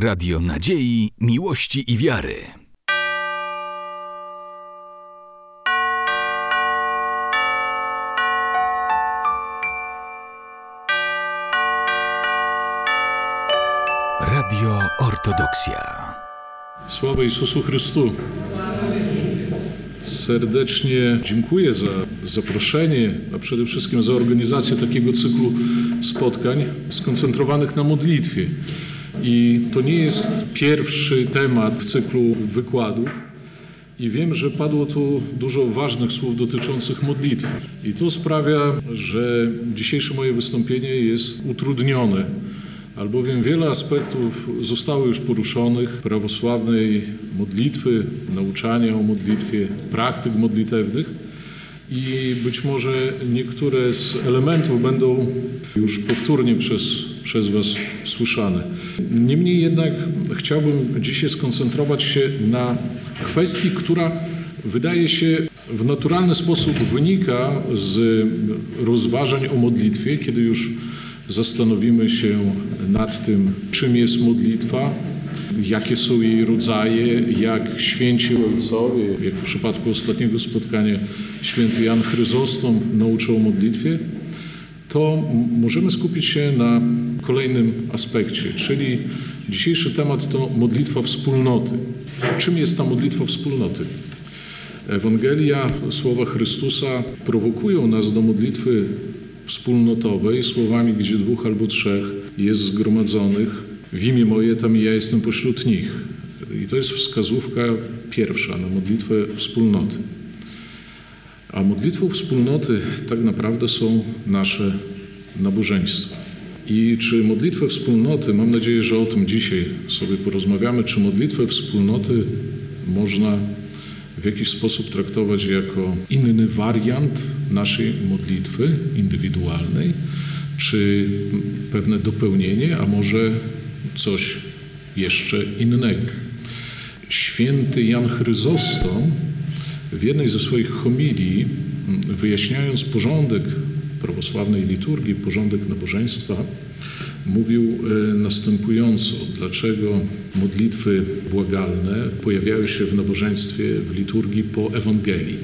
Radio Nadziei, Miłości i Wiary. Radio Ortodoksja. Sława Jezusu Chrystu. Serdecznie dziękuję za zaproszenie, a przede wszystkim za organizację takiego cyklu spotkań skoncentrowanych na modlitwie. I to nie jest pierwszy temat w cyklu wykładów. I wiem, że padło tu dużo ważnych słów dotyczących modlitwy. I to sprawia, że dzisiejsze moje wystąpienie jest utrudnione, albowiem wiele aspektów zostało już poruszonych prawosławnej modlitwy, nauczania o modlitwie, praktyk modlitewnych. I być może niektóre z elementów będą już powtórnie przez, przez Was słyszane. Niemniej jednak chciałbym dzisiaj skoncentrować się na kwestii, która wydaje się w naturalny sposób wynika z rozważań o modlitwie, kiedy już zastanowimy się nad tym, czym jest modlitwa, jakie są jej rodzaje, jak święci ojcowie, jak w przypadku ostatniego spotkania święty Jan Chryzostom nauczył o modlitwie, to możemy skupić się na kolejnym aspekcie, czyli dzisiejszy temat to modlitwa wspólnoty. Czym jest ta modlitwa wspólnoty? Ewangelia, słowa Chrystusa prowokują nas do modlitwy wspólnotowej słowami, gdzie dwóch albo trzech jest zgromadzonych. W imię moje tam i ja jestem pośród nich. I to jest wskazówka pierwsza na modlitwę wspólnoty. A modlitwą wspólnoty tak naprawdę są nasze nabożeństwa. I czy modlitwę wspólnoty, mam nadzieję, że o tym dzisiaj sobie porozmawiamy, czy modlitwę wspólnoty można w jakiś sposób traktować jako inny wariant naszej modlitwy indywidualnej, czy pewne dopełnienie, a może coś jeszcze innego. Święty Jan Chryzostom w jednej ze swoich homilii, wyjaśniając porządek prawosławnej liturgii, porządek nabożeństwa, mówił następująco, dlaczego modlitwy błagalne pojawiają się w nabożeństwie, w liturgii po Ewangelii.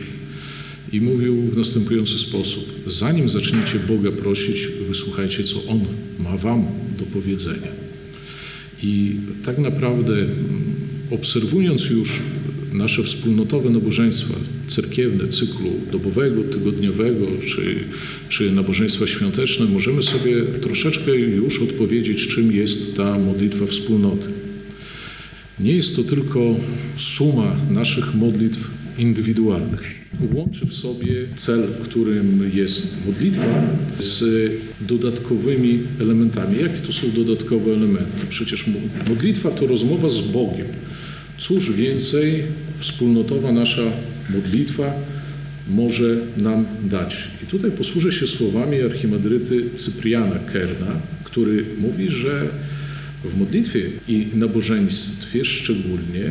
I mówił w następujący sposób: Zanim zaczniecie Boga prosić, wysłuchajcie, co On ma Wam do powiedzenia. I tak naprawdę, obserwując już nasze wspólnotowe nabożeństwa cerkiewne, cyklu dobowego, tygodniowego czy, czy nabożeństwa świąteczne, możemy sobie troszeczkę już odpowiedzieć, czym jest ta modlitwa wspólnoty. Nie jest to tylko suma naszych modlitw indywidualnych. Łączy w sobie cel, którym jest modlitwa, z dodatkowymi elementami. Jakie to są dodatkowe elementy? Przecież modlitwa to rozmowa z Bogiem. Cóż więcej wspólnotowa nasza modlitwa może nam dać? I tutaj posłużę się słowami archimandryty Cypriana Kerna, który mówi, że w modlitwie i nabożeństwie szczególnie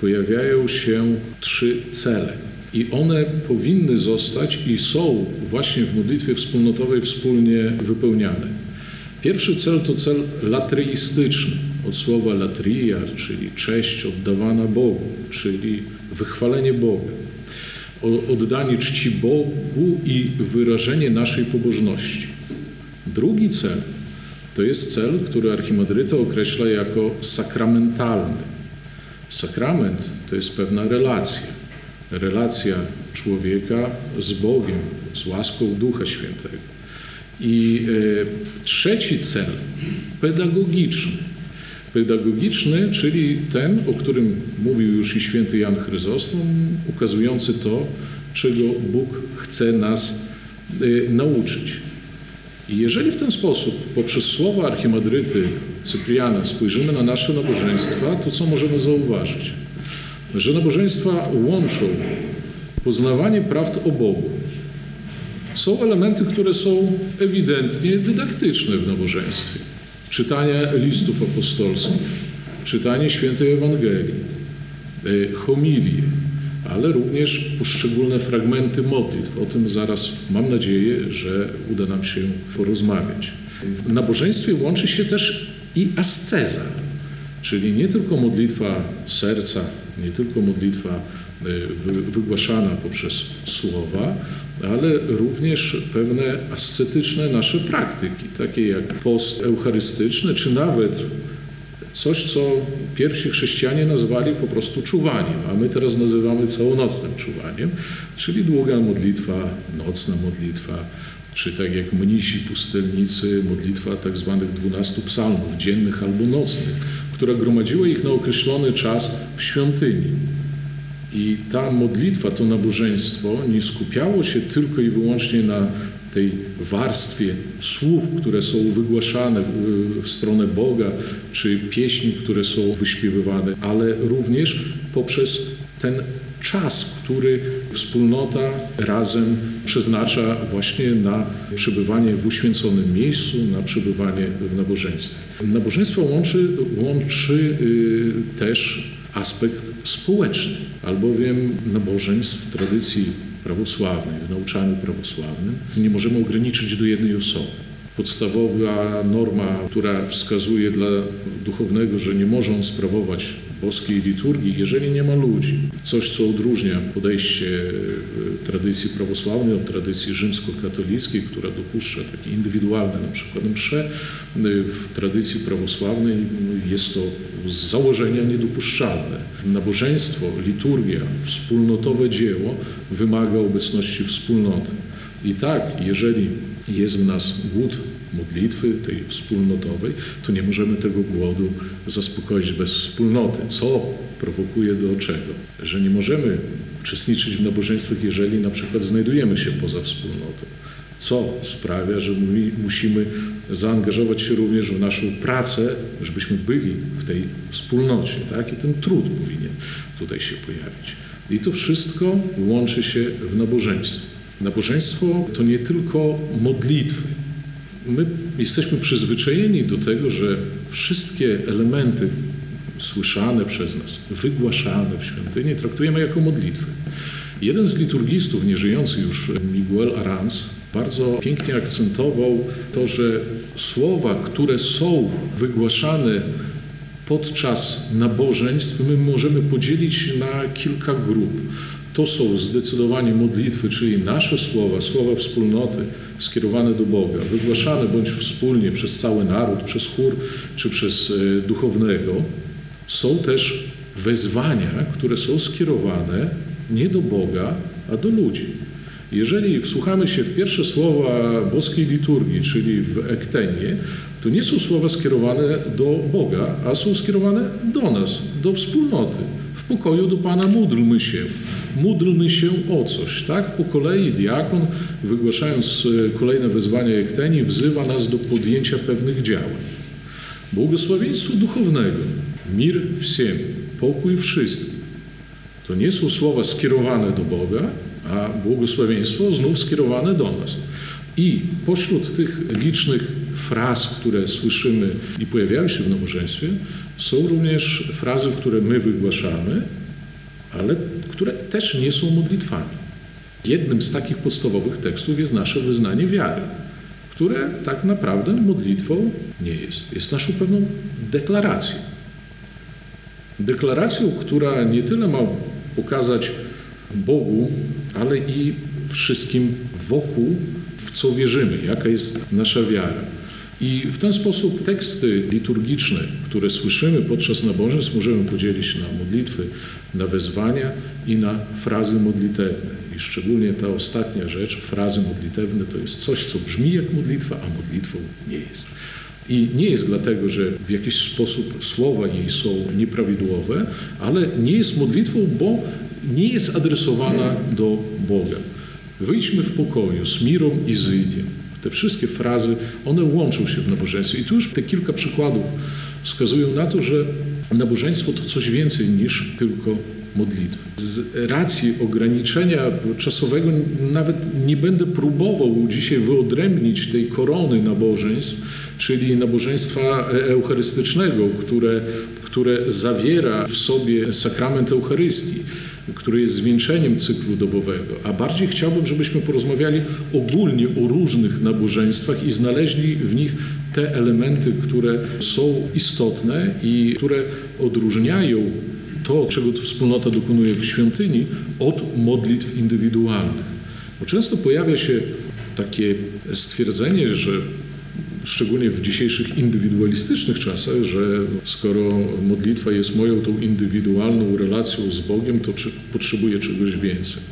pojawiają się trzy cele. I one powinny zostać i są właśnie w modlitwie wspólnotowej wspólnie wypełniane. Pierwszy cel to cel latryistyczny, od słowa latria, czyli cześć oddawana Bogu, czyli wychwalenie Boga, oddanie czci Bogu i wyrażenie naszej pobożności. Drugi cel to jest cel, który archimadryta określa jako sakramentalny. Sakrament to jest pewna relacja. Relacja człowieka z Bogiem, z łaską Ducha Świętego. I e, trzeci cel, pedagogiczny. Pedagogiczny, czyli ten, o którym mówił już i święty Jan Chryzostom, ukazujący to, czego Bóg chce nas e, nauczyć. I jeżeli w ten sposób, poprzez słowa archimadryty Cypriana, spojrzymy na nasze nabożeństwa, to co możemy zauważyć? Że nabożeństwa łączą poznawanie prawd o Bogu. Są elementy, które są ewidentnie dydaktyczne w nabożeństwie. Czytanie listów apostolskich, czytanie świętej Ewangelii, homilie, ale również poszczególne fragmenty modlitw. O tym zaraz mam nadzieję, że uda nam się porozmawiać. W nabożeństwie łączy się też i asceza, Czyli nie tylko modlitwa serca, nie tylko modlitwa wygłaszana poprzez słowa, ale również pewne ascetyczne nasze praktyki, takie jak post eucharystyczny, czy nawet coś, co pierwsi chrześcijanie nazwali po prostu czuwaniem, a my teraz nazywamy całonocnym czuwaniem, czyli długa modlitwa, nocna modlitwa, czy tak jak mnisi pustelnicy, modlitwa tak zwanych 12 psalmów, dziennych albo nocnych, która gromadziła ich na określony czas w świątyni. I ta modlitwa, to nabożeństwo nie skupiało się tylko i wyłącznie na tej warstwie słów, które są wygłaszane w, w stronę Boga, czy pieśni, które są wyśpiewywane, ale również poprzez ten czas, który wspólnota razem przeznacza właśnie na przebywanie w uświęconym miejscu, na przebywanie w nabożeństwie. Nabożeństwo łączy, łączy y, też aspekt społeczny, albowiem nabożeństw w tradycji prawosławnej, w nauczaniu prawosławnym nie możemy ograniczyć do jednej osoby. Podstawowa norma, która wskazuje dla duchownego, że nie może on sprawować boskiej liturgii, jeżeli nie ma ludzi. Coś, co odróżnia podejście e, tradycji prawosławnej od tradycji rzymskokatolickiej, która dopuszcza takie indywidualne na przykład msze. E, W tradycji prawosławnej no, jest to z założenia niedopuszczalne. Nabożeństwo, liturgia, wspólnotowe dzieło wymaga obecności wspólnoty. I tak, jeżeli jest w nas głód modlitwy, tej wspólnotowej, to nie możemy tego głodu zaspokoić bez wspólnoty. Co prowokuje do czego? Że nie możemy uczestniczyć w nabożeństwach, jeżeli na przykład znajdujemy się poza wspólnotą. Co sprawia, że mu- musimy zaangażować się również w naszą pracę, żebyśmy byli w tej wspólnocie. Tak? I ten trud powinien tutaj się pojawić. I to wszystko łączy się w nabożeństwie. Nabożeństwo to nie tylko modlitwy. My jesteśmy przyzwyczajeni do tego, że wszystkie elementy słyszane przez nas, wygłaszane w świątyni traktujemy jako modlitwy. Jeden z liturgistów, nieżyjący już Miguel Arans, bardzo pięknie akcentował to, że słowa, które są wygłaszane podczas nabożeństw, my możemy podzielić na kilka grup. To są zdecydowanie modlitwy, czyli nasze słowa, słowa wspólnoty skierowane do Boga, wygłaszane bądź wspólnie przez cały naród, przez chór czy przez e, duchownego. Są też wezwania, które są skierowane nie do Boga, a do ludzi. Jeżeli wsłuchamy się w pierwsze słowa boskiej liturgii, czyli w ektenie, to nie są słowa skierowane do Boga, a są skierowane do nas, do wspólnoty. W pokoju do Pana módlmy się. Módlmy się o coś, tak? Po kolei diakon, wygłaszając e, kolejne wezwania ekteni, wzywa nas do podjęcia pewnych działań. Błogosławieństwo duchownego, mir w siemi, pokój wszystkim. To nie są słowa skierowane do Boga, a błogosławieństwo znów skierowane do nas. I pośród tych licznych fraz, które słyszymy i pojawiają się w nabożeństwie, są również frazy, które my wygłaszamy, ale które też nie są modlitwami. Jednym z takich podstawowych tekstów jest nasze wyznanie wiary, które tak naprawdę modlitwą nie jest. Jest naszą pewną deklaracją. Deklaracją, która nie tyle ma pokazać Bogu, ale i wszystkim wokół, w co wierzymy, jaka jest nasza wiara. I w ten sposób teksty liturgiczne, które słyszymy podczas nabożeństw, możemy podzielić na modlitwy, na wezwania i na frazy modlitewne. I szczególnie ta ostatnia rzecz, frazy modlitewne, to jest coś, co brzmi jak modlitwa, a modlitwą nie jest. I nie jest dlatego, że w jakiś sposób słowa jej są nieprawidłowe, ale nie jest modlitwą, bo nie jest adresowana do Boga. Wyjdźmy w pokoju z mirą i zyjdzie. Te wszystkie frazy, one łączą się w nabożeństwie. I tu już te kilka przykładów wskazują na to, że nabożeństwo to coś więcej niż tylko modlitwy. Z racji ograniczenia czasowego nawet nie będę próbował dzisiaj wyodrębnić tej korony nabożeństw, czyli nabożeństwa eucharystycznego, które, które zawiera w sobie sakrament Eucharystii, który jest zwieńczeniem cyklu dobowego. A bardziej chciałbym, żebyśmy porozmawiali ogólnie o różnych nabożeństwach i znaleźli w nich te elementy, które są istotne i które odróżniają to, czego wspólnota dokonuje w świątyni, od modlitw indywidualnych. Bo często pojawia się takie stwierdzenie, że szczególnie w dzisiejszych indywidualistycznych czasach, że skoro modlitwa jest moją tą indywidualną relacją z Bogiem, to czy potrzebuję czegoś więcej.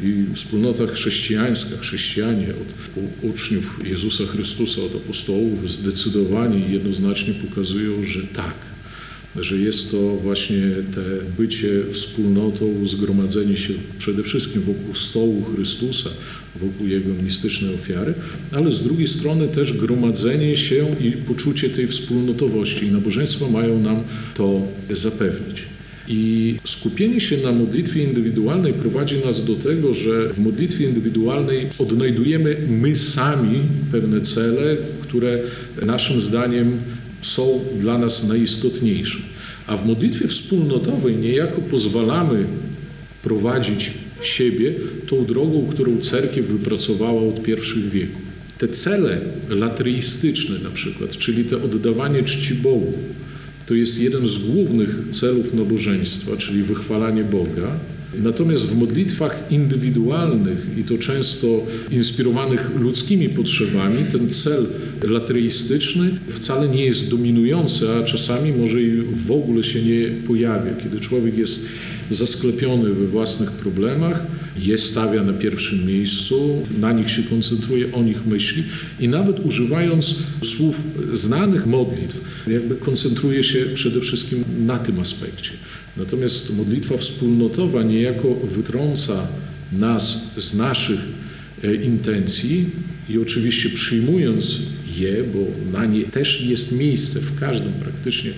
I wspólnota chrześcijańska, chrześcijanie od uczniów Jezusa Chrystusa, od apostołów zdecydowanie i jednoznacznie pokazują, że tak, że jest to właśnie te bycie wspólnotą, zgromadzenie się przede wszystkim wokół stołu Chrystusa, wokół Jego mistycznej ofiary, ale z drugiej strony też gromadzenie się i poczucie tej wspólnotowości. I nabożeństwa mają nam to zapewnić. I skupienie się na modlitwie indywidualnej prowadzi nas do tego, że w modlitwie indywidualnej odnajdujemy my sami pewne cele, które naszym zdaniem są dla nas najistotniejsze. A w modlitwie wspólnotowej niejako pozwalamy prowadzić siebie tą drogą, którą cerkiew wypracowała od pierwszych wieków. Te cele latryistyczne na przykład, czyli te oddawanie czci Bogu, to jest jeden z głównych celów nabożeństwa, czyli wychwalanie Boga. Natomiast w modlitwach indywidualnych i to często inspirowanych ludzkimi potrzebami, ten cel latryistyczny wcale nie jest dominujący, a czasami może i w ogóle się nie pojawia. Kiedy człowiek jest zasklepiony we własnych problemach, je stawia na pierwszym miejscu, na nich się koncentruje, o nich myśli i nawet używając słów znanych modlitw, jakby koncentruje się przede wszystkim na tym aspekcie. Natomiast modlitwa wspólnotowa niejako wytrąca nas z naszych e, intencji i oczywiście przyjmując je, bo na nie też jest miejsce w każdym praktycznie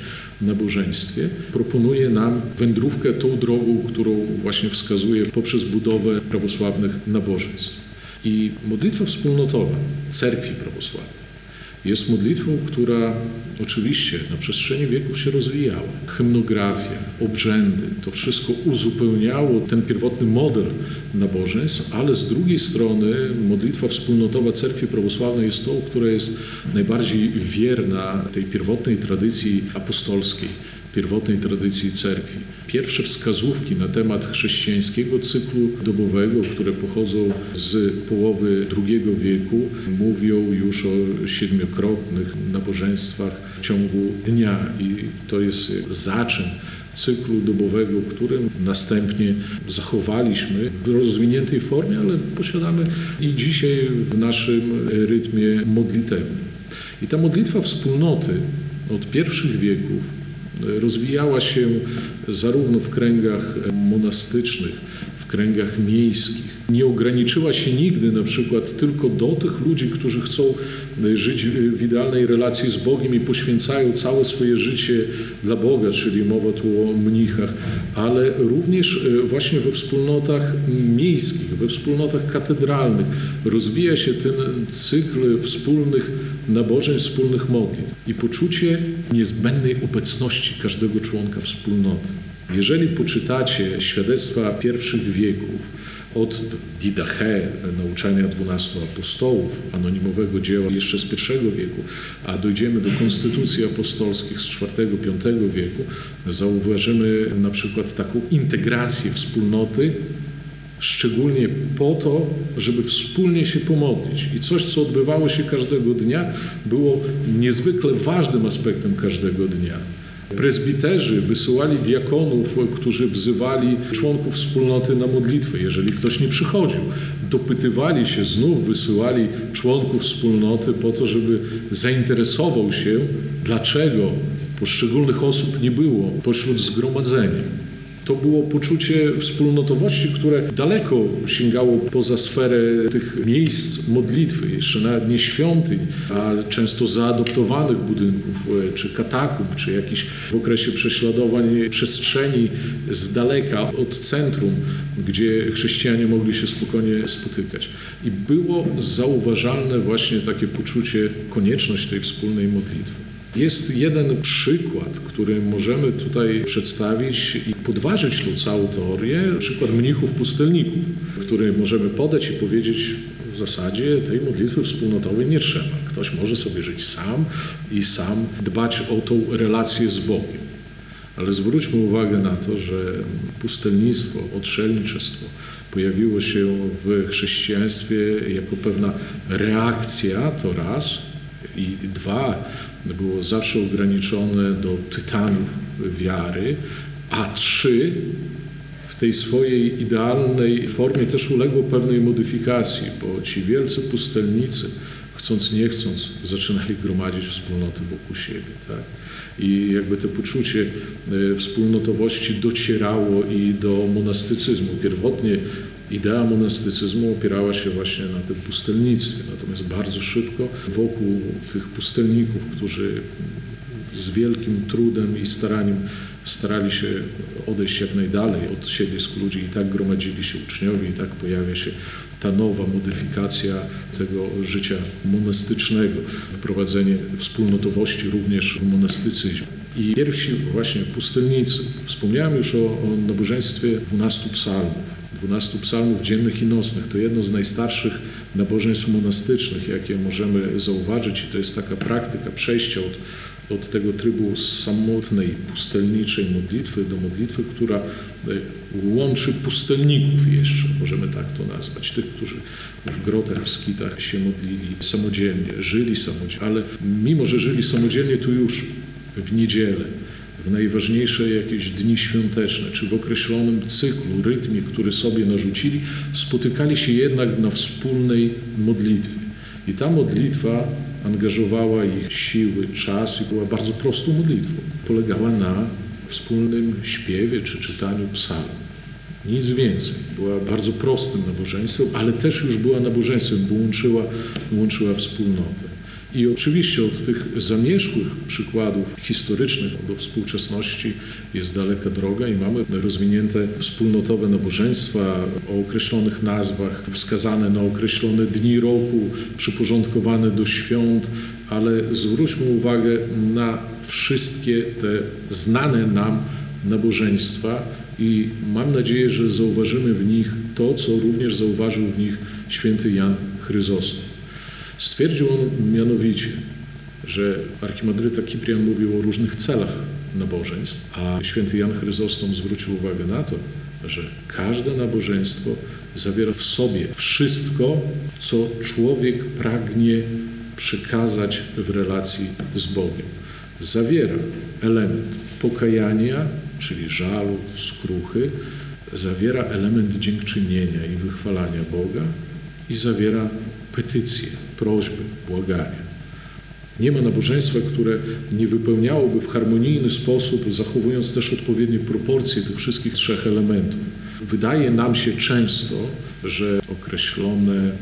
nabożeństwie, proponuje nam wędrówkę tą drogą, którą właśnie wskazuje poprzez budowę prawosławnych nabożeństw. I modlitwa wspólnotowa cerkwi prawosławnej jest modlitwą, która oczywiście na przestrzeni wieków się rozwijała. Hymnografia, obrzędy, to wszystko uzupełniało ten pierwotny model nabożeństw, ale z drugiej strony modlitwa wspólnotowa Cerkwi Prawosławnej jest tą, która jest najbardziej wierna tej pierwotnej tradycji apostolskiej, pierwotnej tradycji cerkwi. Pierwsze wskazówki na temat chrześcijańskiego cyklu dobowego, które pochodzą z połowy II wieku, mówią już o siedmiokrotnych nabożeństwach w ciągu dnia i to jest zaczyn cyklu dobowego, który następnie zachowaliśmy w rozwiniętej formie, ale posiadamy i dzisiaj w naszym rytmie modlitewnym. I ta modlitwa wspólnoty od pierwszych wieków rozwijała się zarówno w kręgach monastycznych, kręgach miejskich. Nie ograniczyła się nigdy na przykład tylko do tych ludzi, którzy chcą żyć w idealnej relacji z Bogiem i poświęcają całe swoje życie dla Boga, czyli mowa tu o mnichach, ale również właśnie we wspólnotach miejskich, we wspólnotach katedralnych rozwija się ten cykl wspólnych nabożeń, wspólnych modlitw i poczucie niezbędnej obecności każdego członka wspólnoty. Jeżeli poczytacie świadectwa pierwszych wieków, od Didache, nauczania dwunastu apostołów, anonimowego dzieła jeszcze z I wieku, a dojdziemy do konstytucji apostolskich z IV-V wieku, zauważymy na przykład taką integrację wspólnoty, szczególnie po to, żeby wspólnie się pomodlić. I coś, co odbywało się każdego dnia, było niezwykle ważnym aspektem każdego dnia. Prezbiterzy wysyłali diakonów, którzy wzywali członków wspólnoty na modlitwę, jeżeli ktoś nie przychodził. Dopytywali się, znów wysyłali członków wspólnoty po to, żeby zainteresował się, dlaczego poszczególnych osób nie było pośród zgromadzenia. To było poczucie wspólnotowości, które daleko sięgało poza sferę tych miejsc modlitwy, jeszcze nawet nie świątyń, a często zaadoptowanych budynków, czy katakumb, czy jakichś w okresie prześladowań przestrzeni z daleka od centrum, gdzie chrześcijanie mogli się spokojnie spotykać. I było zauważalne właśnie takie poczucie, konieczność tej wspólnej modlitwy. Jest jeden przykład, który możemy tutaj przedstawić i podważyć tą całą teorię, przykład mnichów pustelników, który możemy podać i powiedzieć w zasadzie tej modlitwy wspólnotowej nie trzeba. Ktoś może sobie żyć sam i sam dbać o tą relację z Bogiem. Ale zwróćmy uwagę na to, że pustelnictwo, otrzelniczestwo pojawiło się w chrześcijaństwie jako pewna reakcja, to raz, i dwa, było zawsze ograniczone do tytanów wiary, a trzy, w tej swojej idealnej formie też uległo pewnej modyfikacji, bo ci wielcy pustelnicy, chcąc nie chcąc, zaczynali gromadzić wspólnoty wokół siebie. Tak? I jakby to poczucie e, wspólnotowości docierało i do monastycyzmu. Pierwotnie idea monastycyzmu opierała się właśnie na tym pustelnictwie, natomiast bardzo szybko wokół tych pustelników, którzy z wielkim trudem i staraniem starali się odejść jak najdalej od z ludzi i tak gromadzili się uczniowie i tak pojawia się ta nowa modyfikacja tego życia monastycznego, wprowadzenie wspólnotowości również w monastycyzmie. I pierwsi właśnie pustelnicy, wspomniałem już o, o nabożeństwie 12 psalmów. 12 psalmów dziennych i nocnych. To jedno z najstarszych nabożeństw monastycznych, jakie możemy zauważyć, i to jest taka praktyka przejścia od od tego trybu samotnej, pustelniczej modlitwy do modlitwy, która e, łączy pustelników jeszcze, możemy tak to nazwać, tych, którzy w grotach, w skitach się modlili samodzielnie, żyli samodzielnie, ale mimo, że żyli samodzielnie, to już w niedzielę, w najważniejsze jakieś dni świąteczne, czy w określonym cyklu, rytmie, który sobie narzucili, spotykali się jednak na wspólnej modlitwie. I ta modlitwa angażowała ich siły, czas i była bardzo prostą modlitwą. Polegała na wspólnym śpiewie czy czytaniu psalmów. Nic więcej. Była bardzo prostym nabożeństwem, ale też już była nabożeństwem, bo łączyła, łączyła wspólnotę. I oczywiście od tych zamierzchłych przykładów historycznych do współczesności jest daleka droga i mamy rozwinięte wspólnotowe nabożeństwa o określonych nazwach, wskazane na określone dni roku, przyporządkowane do świąt, ale zwróćmy uwagę na wszystkie te znane nam nabożeństwa i mam nadzieję, że zauważymy w nich to, co również zauważył w nich święty Jan Chryzostom. Stwierdził on mianowicie, że archimandryta Kiprian mówił o różnych celach nabożeństw, a święty Jan Chryzostom zwrócił uwagę na to, że każde nabożeństwo zawiera w sobie wszystko, co człowiek pragnie przekazać w relacji z Bogiem. Zawiera element pokajania, czyli żalu, skruchy, zawiera element dziękczynienia i wychwalania Boga i zawiera petycje, prośby, błagania. Nie ma nabożeństwa, które nie wypełniałoby w harmonijny sposób, zachowując też odpowiednie proporcje tych wszystkich trzech elementów. Wydaje nam się często, że określone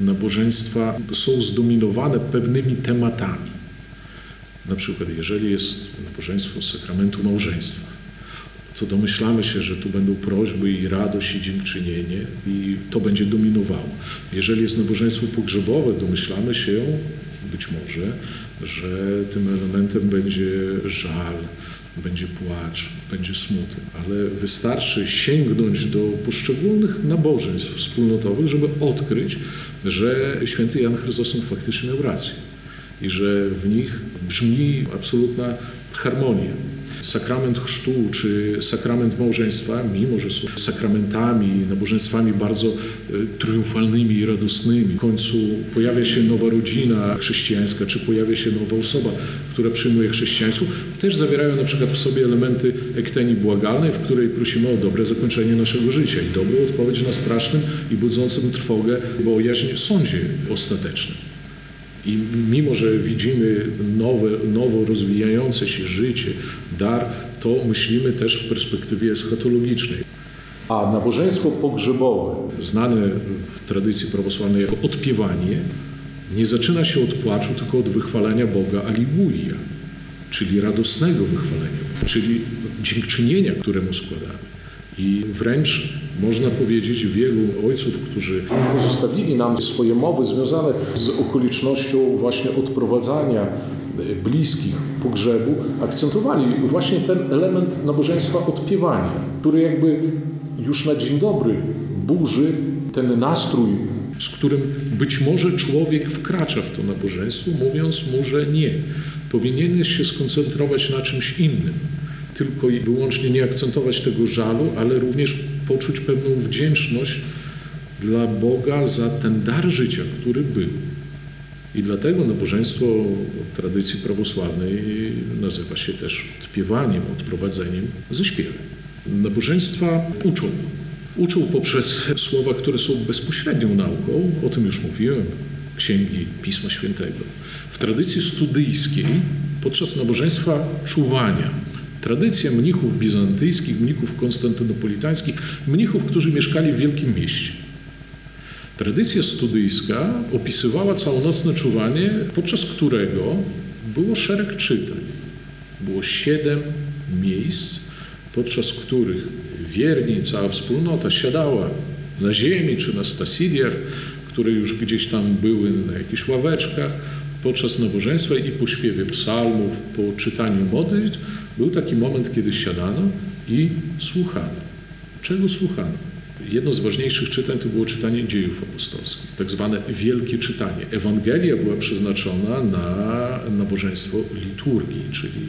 nabożeństwa są zdominowane pewnymi tematami. Na przykład, jeżeli jest nabożeństwo sakramentu małżeństwa, to domyślamy się, że tu będą prośby i radość i dziękczynienie i to będzie dominowało. Jeżeli jest nabożeństwo pogrzebowe, domyślamy się być może, że tym elementem będzie żal, będzie płacz, będzie smutek, ale wystarczy sięgnąć do poszczególnych nabożeństw wspólnotowych, żeby odkryć, że święty Jan Chryzostom faktycznie miał rację i że w nich brzmi absolutna harmonia sakrament chrztu czy sakrament małżeństwa, mimo że są sakramentami, nabożeństwami bardzo e, triumfalnymi i radosnymi, w końcu pojawia się nowa rodzina chrześcijańska, czy pojawia się nowa osoba, która przyjmuje chrześcijaństwo, też zawierają na przykład w sobie elementy ektenii błagalnej, w której prosimy o dobre zakończenie naszego życia i dobrą odpowiedź na strasznym i budzącym trwogę bojaźń sądzie ostatecznym. I mimo, że widzimy nowe, nowo rozwijające się życie, dar, to myślimy też w perspektywie eschatologicznej. A nabożeństwo pogrzebowe, znane w tradycji prawosławnej jako odpiewanie, nie zaczyna się od płaczu, tylko od wychwalania Boga Aliluja, czyli radosnego wychwalenia, czyli dziękczynienia, któremu składamy. I wręcz można powiedzieć wielu ojców, którzy pozostawili nam swoje mowy związane z okolicznością właśnie odprowadzania bliskich pogrzebu, akcentowali właśnie ten element nabożeństwa odpiewania, który jakby już na dzień dobry burzy ten nastrój z którym być może człowiek wkracza w to nabożeństwo, mówiąc mu, że nie. Powinieneś się skoncentrować na czymś innym. Tylko i wyłącznie nie akcentować tego żalu, ale również poczuć pewną wdzięczność dla Boga za ten dar życia, który był. I dlatego nabożeństwo tradycji prawosławnej nazywa się też odpiewaniem, odprowadzeniem ze śpiewem. Nabożeństwa uczą. Uczą poprzez słowa, które są bezpośrednią nauką, o tym już mówiłem, księgi Pisma Świętego. W tradycji studyjskiej podczas nabożeństwa czuwania tradycja mnichów bizantyjskich, mnichów konstantynopolitańskich, mnichów, którzy mieszkali w wielkim mieście. Tradycja studyjska opisywała całonocne czuwanie, podczas którego było szereg czytań. Było siedem miejsc, podczas których wierni, cała wspólnota siadała na ziemi czy na stasidiach, które już gdzieś tam były na jakichś ławeczkach, podczas nabożeństwa i po śpiewie psalmów, po czytaniu modlitw, był taki moment, kiedy siadano i słuchano. Czego słuchano? Jedno z ważniejszych czytań to było czytanie dziejów apostolskich, tak zwane wielkie czytanie. Ewangelia była przeznaczona na nabożeństwo liturgii, czyli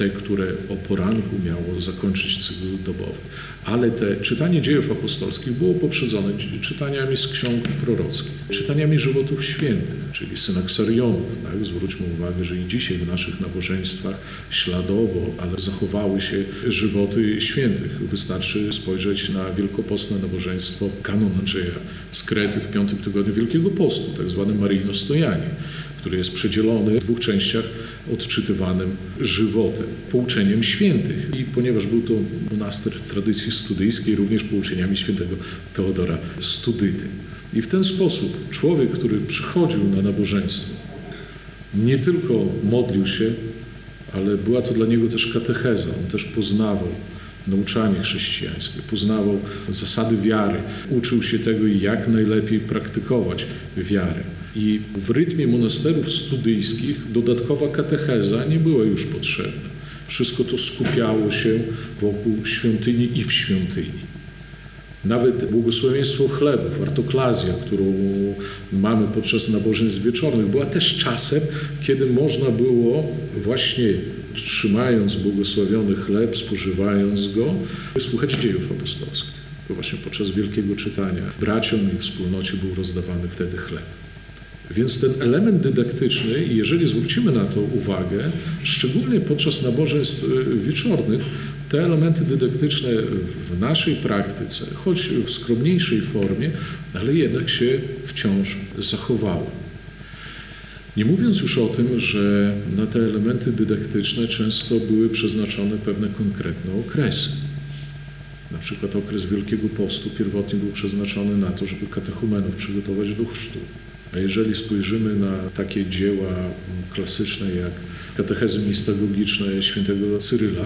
te, które o poranku miało zakończyć cykl dobowy. Ale te czytanie dziejów apostolskich było poprzedzone czytaniami z ksiąg prorockich, czytaniami żywotów świętych, czyli synaksarionów. Tak? Zwróćmy uwagę, że i dzisiaj w naszych nabożeństwach śladowo, ale zachowały się żywoty świętych. Wystarczy spojrzeć na wielkopostne nabożeństwo kanon Andrzeja z Krety w piątym tygodniu Wielkiego Postu, tak zwane Maryjno Stojanie który jest przedzielony w dwóch częściach odczytywanym żywotem, pouczeniem świętych. I ponieważ był to monaster tradycji studyjskiej, również pouczeniami świętego Teodora Studyty. I w ten sposób człowiek, który przychodził na nabożeństwo, nie tylko modlił się, ale była to dla niego też katecheza. On też poznawał nauczanie chrześcijańskie, poznawał zasady wiary, uczył się tego, jak najlepiej praktykować wiarę. I w rytmie monasterów studyjskich dodatkowa katecheza nie była już potrzebna. Wszystko to skupiało się wokół świątyni i w świątyni. Nawet błogosławieństwo chlebów, artoklazja, którą mamy podczas nabożeństw wieczornych, była też czasem, kiedy można było właśnie trzymając błogosławiony chleb, spożywając go, słuchać dziejów apostolskich. To właśnie podczas wielkiego czytania braciom i wspólnocie był rozdawany wtedy chleb. Więc ten element dydaktyczny, jeżeli zwrócimy na to uwagę, szczególnie podczas nabożeństw wieczornych, te elementy dydaktyczne w naszej praktyce, choć w skromniejszej formie, ale jednak się wciąż zachowały. Nie mówiąc już o tym, że na te elementy dydaktyczne często były przeznaczone pewne konkretne okresy. Na przykład okres Wielkiego Postu pierwotnie był przeznaczony na to, żeby katechumenów przygotować do chrztu. A jeżeli spojrzymy na takie dzieła klasyczne jak katechezy mistagogiczne świętego Cyryla,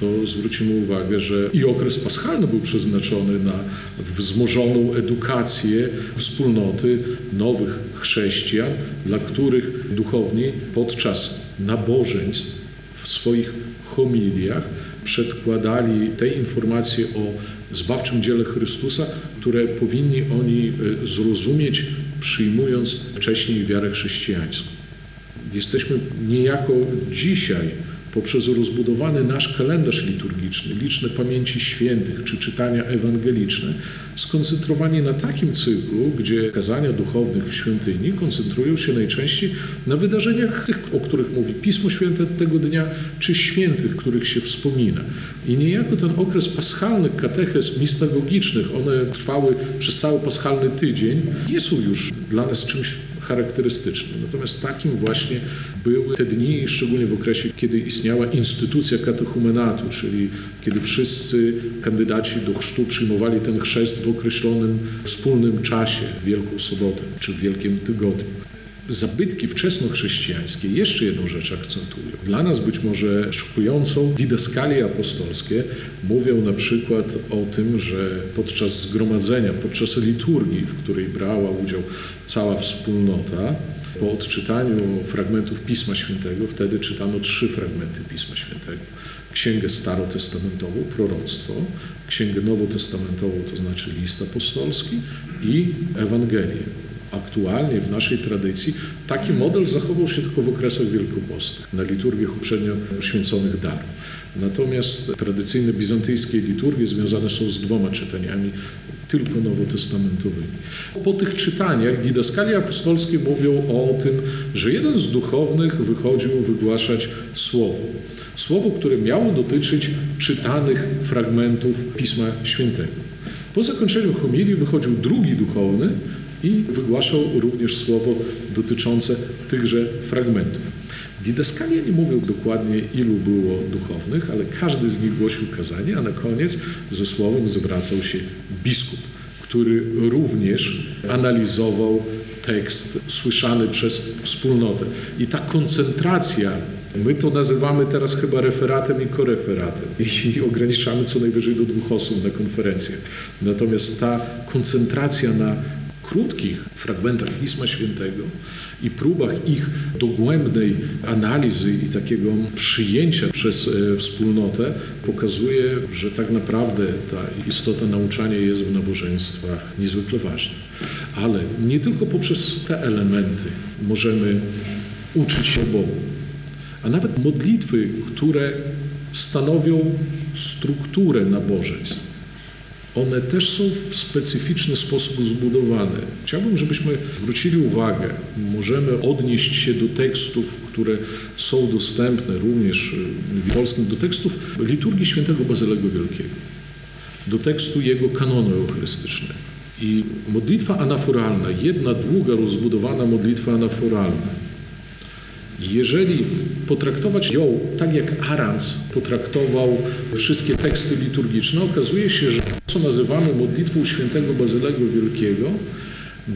to zwrócimy uwagę, że i okres paschalny był przeznaczony na wzmożoną edukację wspólnoty nowych chrześcijan, dla których duchowni podczas nabożeństw w swoich homiliach przedkładali te informacje o zbawczym dziele Chrystusa, które powinni oni e, zrozumieć, przyjmując wcześniej wiarę chrześcijańską. Jesteśmy niejako dzisiaj poprzez rozbudowany nasz kalendarz liturgiczny, liczne pamięci świętych czy czytania ewangeliczne, skoncentrowani na takim cyklu, gdzie kazania duchownych w świątyni koncentrują się najczęściej na wydarzeniach tych, o których mówi Pismo Święte tego dnia, czy świętych, których się wspomina. I niejako ten okres paschalnych katechez mistagogicznych, one trwały przez cały paschalny tydzień, nie są już dla nas czymś charakterystyczny. Natomiast takim właśnie były te dni, szczególnie w okresie, kiedy istniała instytucja katechumenatu, czyli kiedy wszyscy kandydaci do chrztu przyjmowali ten chrzest w określonym wspólnym czasie, w Wielką Sobotę czy w Wielkim Tygodniu zabytki wczesnochrześcijańskie jeszcze jedną rzecz akcentują. Dla nas być może szokującą didaskalie apostolskie mówią na przykład o tym, że podczas zgromadzenia, podczas liturgii, w której brała udział cała wspólnota, po odczytaniu fragmentów Pisma Świętego, wtedy czytano trzy fragmenty Pisma Świętego. księgę starotestamentową, proroctwo, księgę nowotestamentową, to znaczy list apostolski i Ewangelię. Aktualnie w naszej tradycji taki model zachował się tylko w okresach wielkopostnych, na liturgiach uprzednio święconych darów. Natomiast tradycyjne bizantyjskie liturgie związane są z dwoma czytaniami, tylko nowotestamentowymi. Po tych czytaniach didaskalie apostolskie mówią o tym, że jeden z duchownych wychodził wygłaszać słowo. Słowo, które miało dotyczyć czytanych fragmentów Pisma Świętego. Po zakończeniu homilii wychodził drugi duchowny i wygłaszał również słowo dotyczące tychże fragmentów. Didaskalia nie mówią dokładnie, ilu było duchownych, ale każdy z nich głosił kazanie, a na koniec ze słowem zwracał się biskup, który również analizował tekst słyszany przez wspólnotę. I ta koncentracja, my to nazywamy teraz chyba referatem i koreferatem i ograniczamy co najwyżej do dwóch osób na konferencjach. Natomiast ta koncentracja na krótkich fragmentach Pisma Świętego i próbach ich dogłębnej analizy i takiego przyjęcia przez e, wspólnotę pokazuje, że tak naprawdę ta istota nauczania jest w nabożeństwach niezwykle ważna. Ale nie tylko poprzez te elementy możemy uczyć się Bogu, a nawet modlitwy, które stanowią strukturę nabożeństw one też są w specyficzny sposób zbudowane. Chciałbym, żebyśmy zwrócili uwagę, możemy odnieść się do tekstów, które są dostępne również w polskim, do tekstów liturgii świętego Bazylego Wielkiego, do tekstu jego kanonu eucharystycznego. I modlitwa anaforalna, jedna długa, rozbudowana modlitwa anaforalna, jeżeli potraktować ją tak jak Arans potraktował wszystkie teksty liturgiczne, okazuje się, że to, co nazywamy modlitwą świętego Bazylego Wielkiego,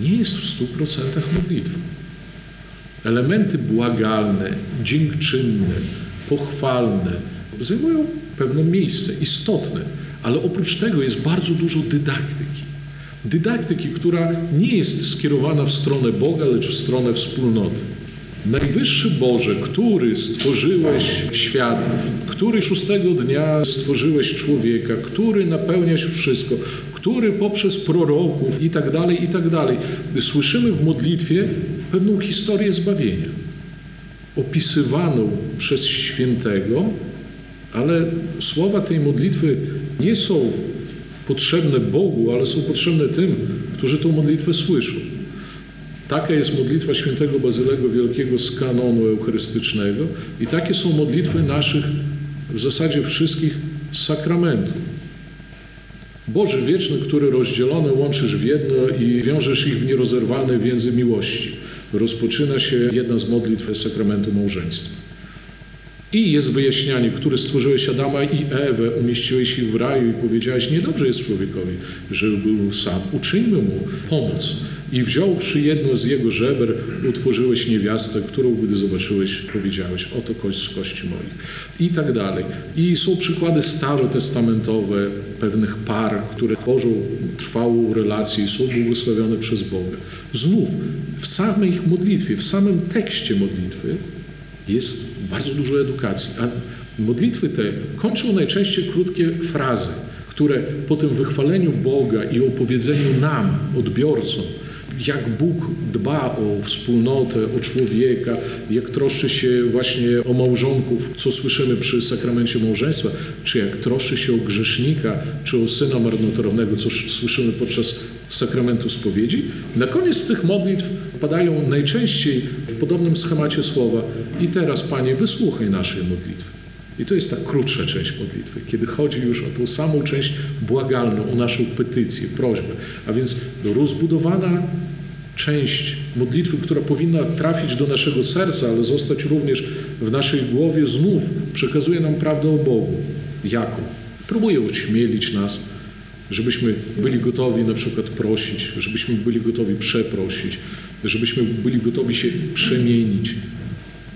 nie jest w stu procentach modlitwą. Elementy błagalne, dziękczynne, pochwalne zajmują pewne miejsce, istotne, ale oprócz tego jest bardzo dużo dydaktyki. Dydaktyki, która nie jest skierowana w stronę Boga, lecz w stronę wspólnoty. Najwyższy Boże, który stworzyłeś świat, który szóstego dnia stworzyłeś człowieka, który napełniasz wszystko, który poprzez proroków i tak dalej, i tak dalej. Słyszymy w modlitwie pewną historię zbawienia, opisywaną przez świętego, ale słowa tej modlitwy nie są potrzebne Bogu, ale są potrzebne tym, którzy tą modlitwę słyszą. Taka jest modlitwa świętego Bazylego Wielkiego z kanonu eucharystycznego i takie są modlitwy naszych w zasadzie wszystkich sakramentów. Boży wieczny, który rozdzielone łączysz w jedno i wiążesz ich w nierozerwalne więzy miłości. Rozpoczyna się jedna z modlitw sakramentu małżeństwa. I jest wyjaśnianie, który stworzyłeś Adama i Ewę, umieściłeś ich w raju i powiedziałeś, niedobrze jest człowiekowi, żeby był sam. Uczyńmy mu pomoc. I wziąwszy jedno z jego żeber, utworzyłeś niewiastę, którą gdy zobaczyłeś, powiedziałeś, oto kość z kości moich. I tak dalej. I są przykłady starotestamentowe pewnych par, które tworzą trwałą relację i są błogosławione przez Boga. Znów, w samej ich modlitwie, w samym tekście modlitwy jest bardzo dużo edukacji. A modlitwy te kończą najczęściej krótkie frazy, które po tym wychwaleniu Boga i opowiedzeniu nam, odbiorcom, jak Bóg dba o wspólnotę, o człowieka, jak troszczy się właśnie o małżonków, co słyszymy przy sakramencie małżeństwa, czy jak troszczy się o grzesznika, czy o syna marnotrawnego, co słyszymy podczas sakramentu spowiedzi. Na koniec tych modlitw padają najczęściej w podobnym schemacie słowa i teraz Panie wysłuchaj naszej modlitwy. I to jest ta krótsza część modlitwy, kiedy chodzi już o tą samą część błagalną, o naszą petycję, prośbę. A więc rozbudowana część modlitwy, która powinna trafić do naszego serca, ale zostać również w naszej głowie, znów przekazuje nam prawdę o Bogu. Jaką? Próbuje ośmielić nas, żebyśmy byli gotowi na przykład prosić, żebyśmy byli gotowi przeprosić, żebyśmy byli gotowi się przemienić.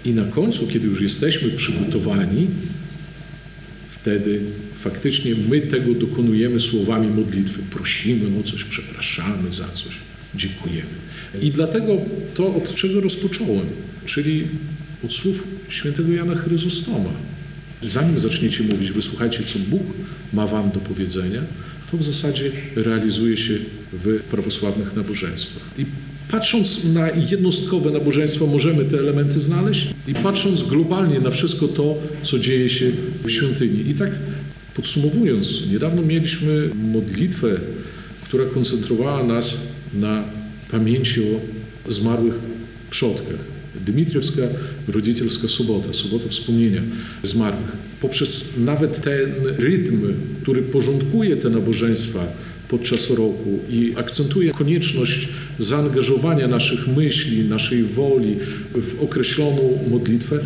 I na końcu, kiedy już jesteśmy przygotowani, wtedy faktycznie my tego dokonujemy słowami modlitwy. Prosimy o coś, przepraszamy za coś, dziękujemy. I dlatego to, od czego rozpocząłem, czyli od słów świętego Jana Chryzostoma. Zanim zaczniecie mówić, wysłuchajcie, co Bóg ma wam do powiedzenia, to w zasadzie realizuje się w prawosławnych nabożeństwach. I patrząc na jednostkowe nabożeństwa, możemy te elementy znaleźć i patrząc globalnie na wszystko to, co dzieje się w świątyni. I tak podsumowując, niedawno mieliśmy modlitwę, która koncentrowała nas na pamięci o zmarłych przodkach. Dmitriewska Rodzicielska Sobota, Sobota Wspomnienia Zmarłych. Poprzez nawet ten rytm, który porządkuje te nabożeństwa podczas roku i akcentuje konieczność zaangażowania naszych myśli, naszej woli w określoną modlitwę,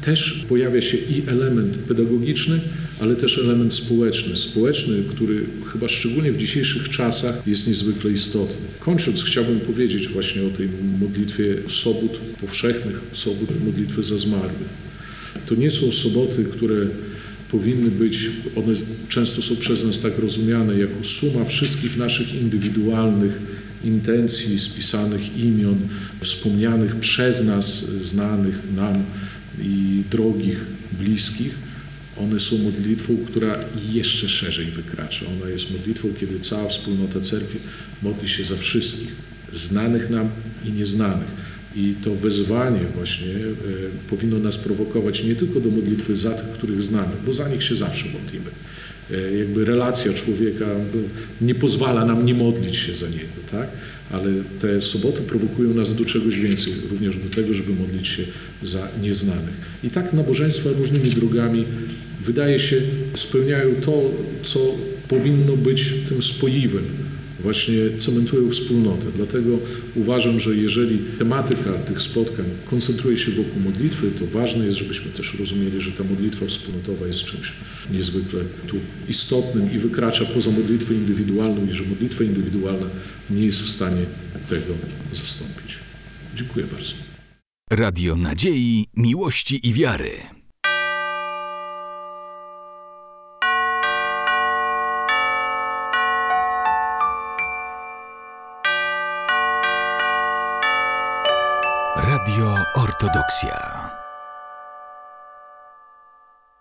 też pojawia się i element pedagogiczny, ale też element społeczny. Społeczny, który chyba szczególnie w dzisiejszych czasach jest niezwykle istotny. Kończąc, chciałbym powiedzieć właśnie o tej modlitwie sobót powszechnych, sobót modlitwy za zmarłych. To nie są soboty, które powinny być, one często są przez nas tak rozumiane jako suma wszystkich naszych indywidualnych intencji, spisanych imion, wspomnianych przez nas, znanych nam i drogich, bliskich. One są modlitwą, która jeszcze szerzej wykracza. Ona jest modlitwą, kiedy cała wspólnota cerkwi modli się za wszystkich, znanych nam i nieznanych. I to wezwanie właśnie e, powinno nas prowokować nie tylko do modlitwy za tych, których znamy, bo za nich się zawsze modlimy. E, jakby relacja człowieka nie pozwala nam nie modlić się za niego, tak? Ale te soboty prowokują nas do czegoś więcej, również do tego, żeby modlić się za nieznanych. I tak nabożeństwa różnymi drogami wydaje się spełniają to, co powinno być tym spoiwem właśnie cementują wspólnotę. Dlatego uważam, że jeżeli tematyka tych spotkań koncentruje się wokół modlitwy, to ważne jest, żebyśmy też rozumieli, że ta modlitwa wspólnotowa jest czymś niezwykle tu istotnym i wykracza poza modlitwę indywidualną i że modlitwa indywidualna nie jest w stanie tego zastąpić. Dziękuję bardzo. Radio Nadziei, Miłości i Wiary. Radio Ortodoksja.